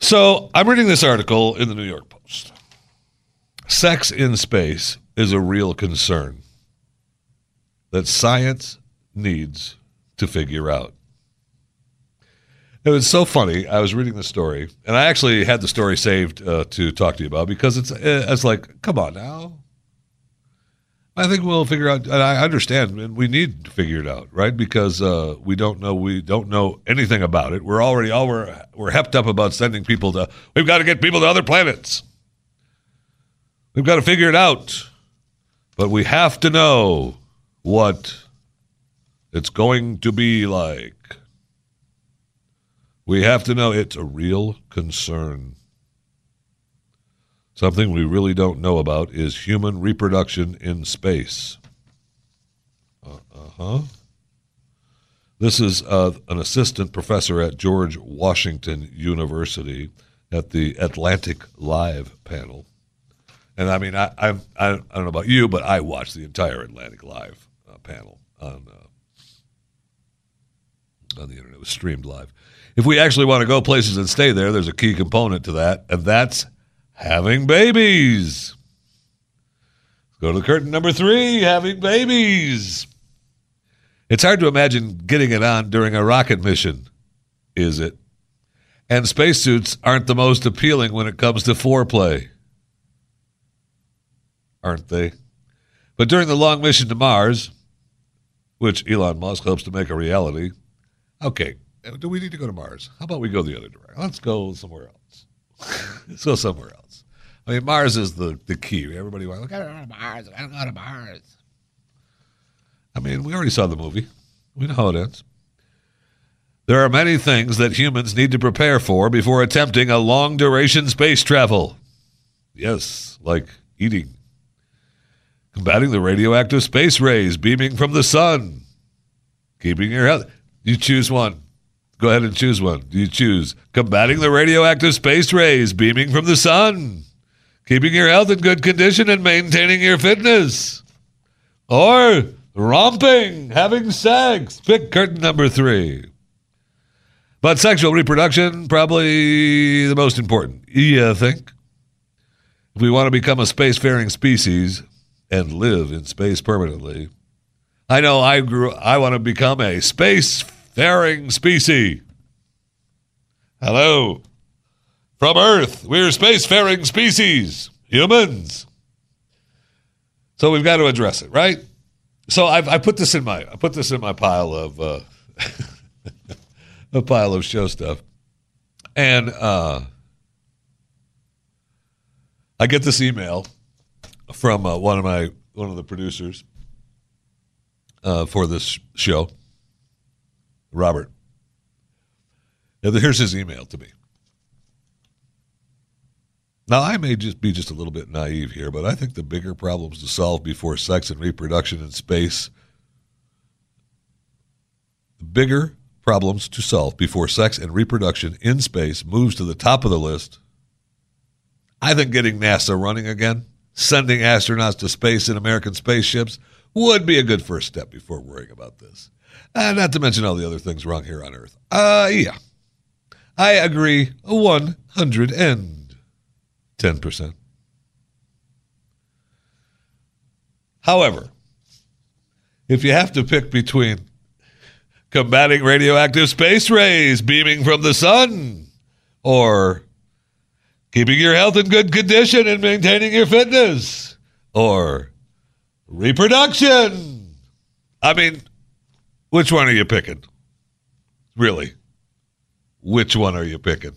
So I'm reading this article in the New York Post. Sex in space is a real concern that science needs to figure out. It was so funny. I was reading the story, and I actually had the story saved uh, to talk to you about because it's uh, it's like, come on now. I think we'll figure out. And I understand, and we need to figure it out, right? Because uh, we don't know we don't know anything about it. We're already all we're we're hepped up about sending people to. We've got to get people to other planets. We've got to figure it out, but we have to know what it's going to be like. We have to know it's a real concern. Something we really don't know about is human reproduction in space. Uh huh. This is uh, an assistant professor at George Washington University at the Atlantic Live panel. And I mean, I, I, I don't know about you, but I watched the entire Atlantic Live uh, panel on, uh, on the internet. It was streamed live. If we actually want to go places and stay there, there's a key component to that, and that's having babies. Go to the curtain number three having babies. It's hard to imagine getting it on during a rocket mission, is it? And spacesuits aren't the most appealing when it comes to foreplay, aren't they? But during the long mission to Mars, which Elon Musk hopes to make a reality, okay, do we need to go to Mars? How about we go the other direction? Let's go somewhere else. Let's go somewhere else. I mean, Mars is the, the key. Everybody wants, look, I don't go to Mars. I don't go to Mars. I mean, we already saw the movie. We know how it ends. There are many things that humans need to prepare for before attempting a long duration space travel. Yes, like eating, combating the radioactive space rays beaming from the sun, keeping your health. You choose one. Go ahead and choose one. You choose combating the radioactive space rays beaming from the sun, keeping your health in good condition and maintaining your fitness, or romping, having sex? Pick curtain number three. But sexual reproduction, probably the most important. You think? If we want to become a spacefaring species and live in space permanently, I know I grew. I want to become a spacefaring species. Hello, from Earth, we're spacefaring species, humans. So we've got to address it, right? So I've, I put this in my I put this in my pile of uh, a pile of show stuff, and uh, I get this email from uh, one of my one of the producers uh, for this show, Robert. And here's his email to me. Now, I may just be just a little bit naive here, but I think the bigger problems to solve before sex and reproduction in space, the bigger problems to solve before sex and reproduction in space moves to the top of the list. I think getting NASA running again, sending astronauts to space in American spaceships, would be a good first step before worrying about this. Uh, not to mention all the other things wrong here on Earth. Uh, yeah. I agree 110%. However, if you have to pick between combating radioactive space rays beaming from the sun or keeping your health in good condition and maintaining your fitness or reproduction. I mean, which one are you picking? Really? Which one are you picking?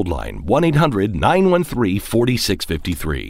Goldline 1 800 913 4653.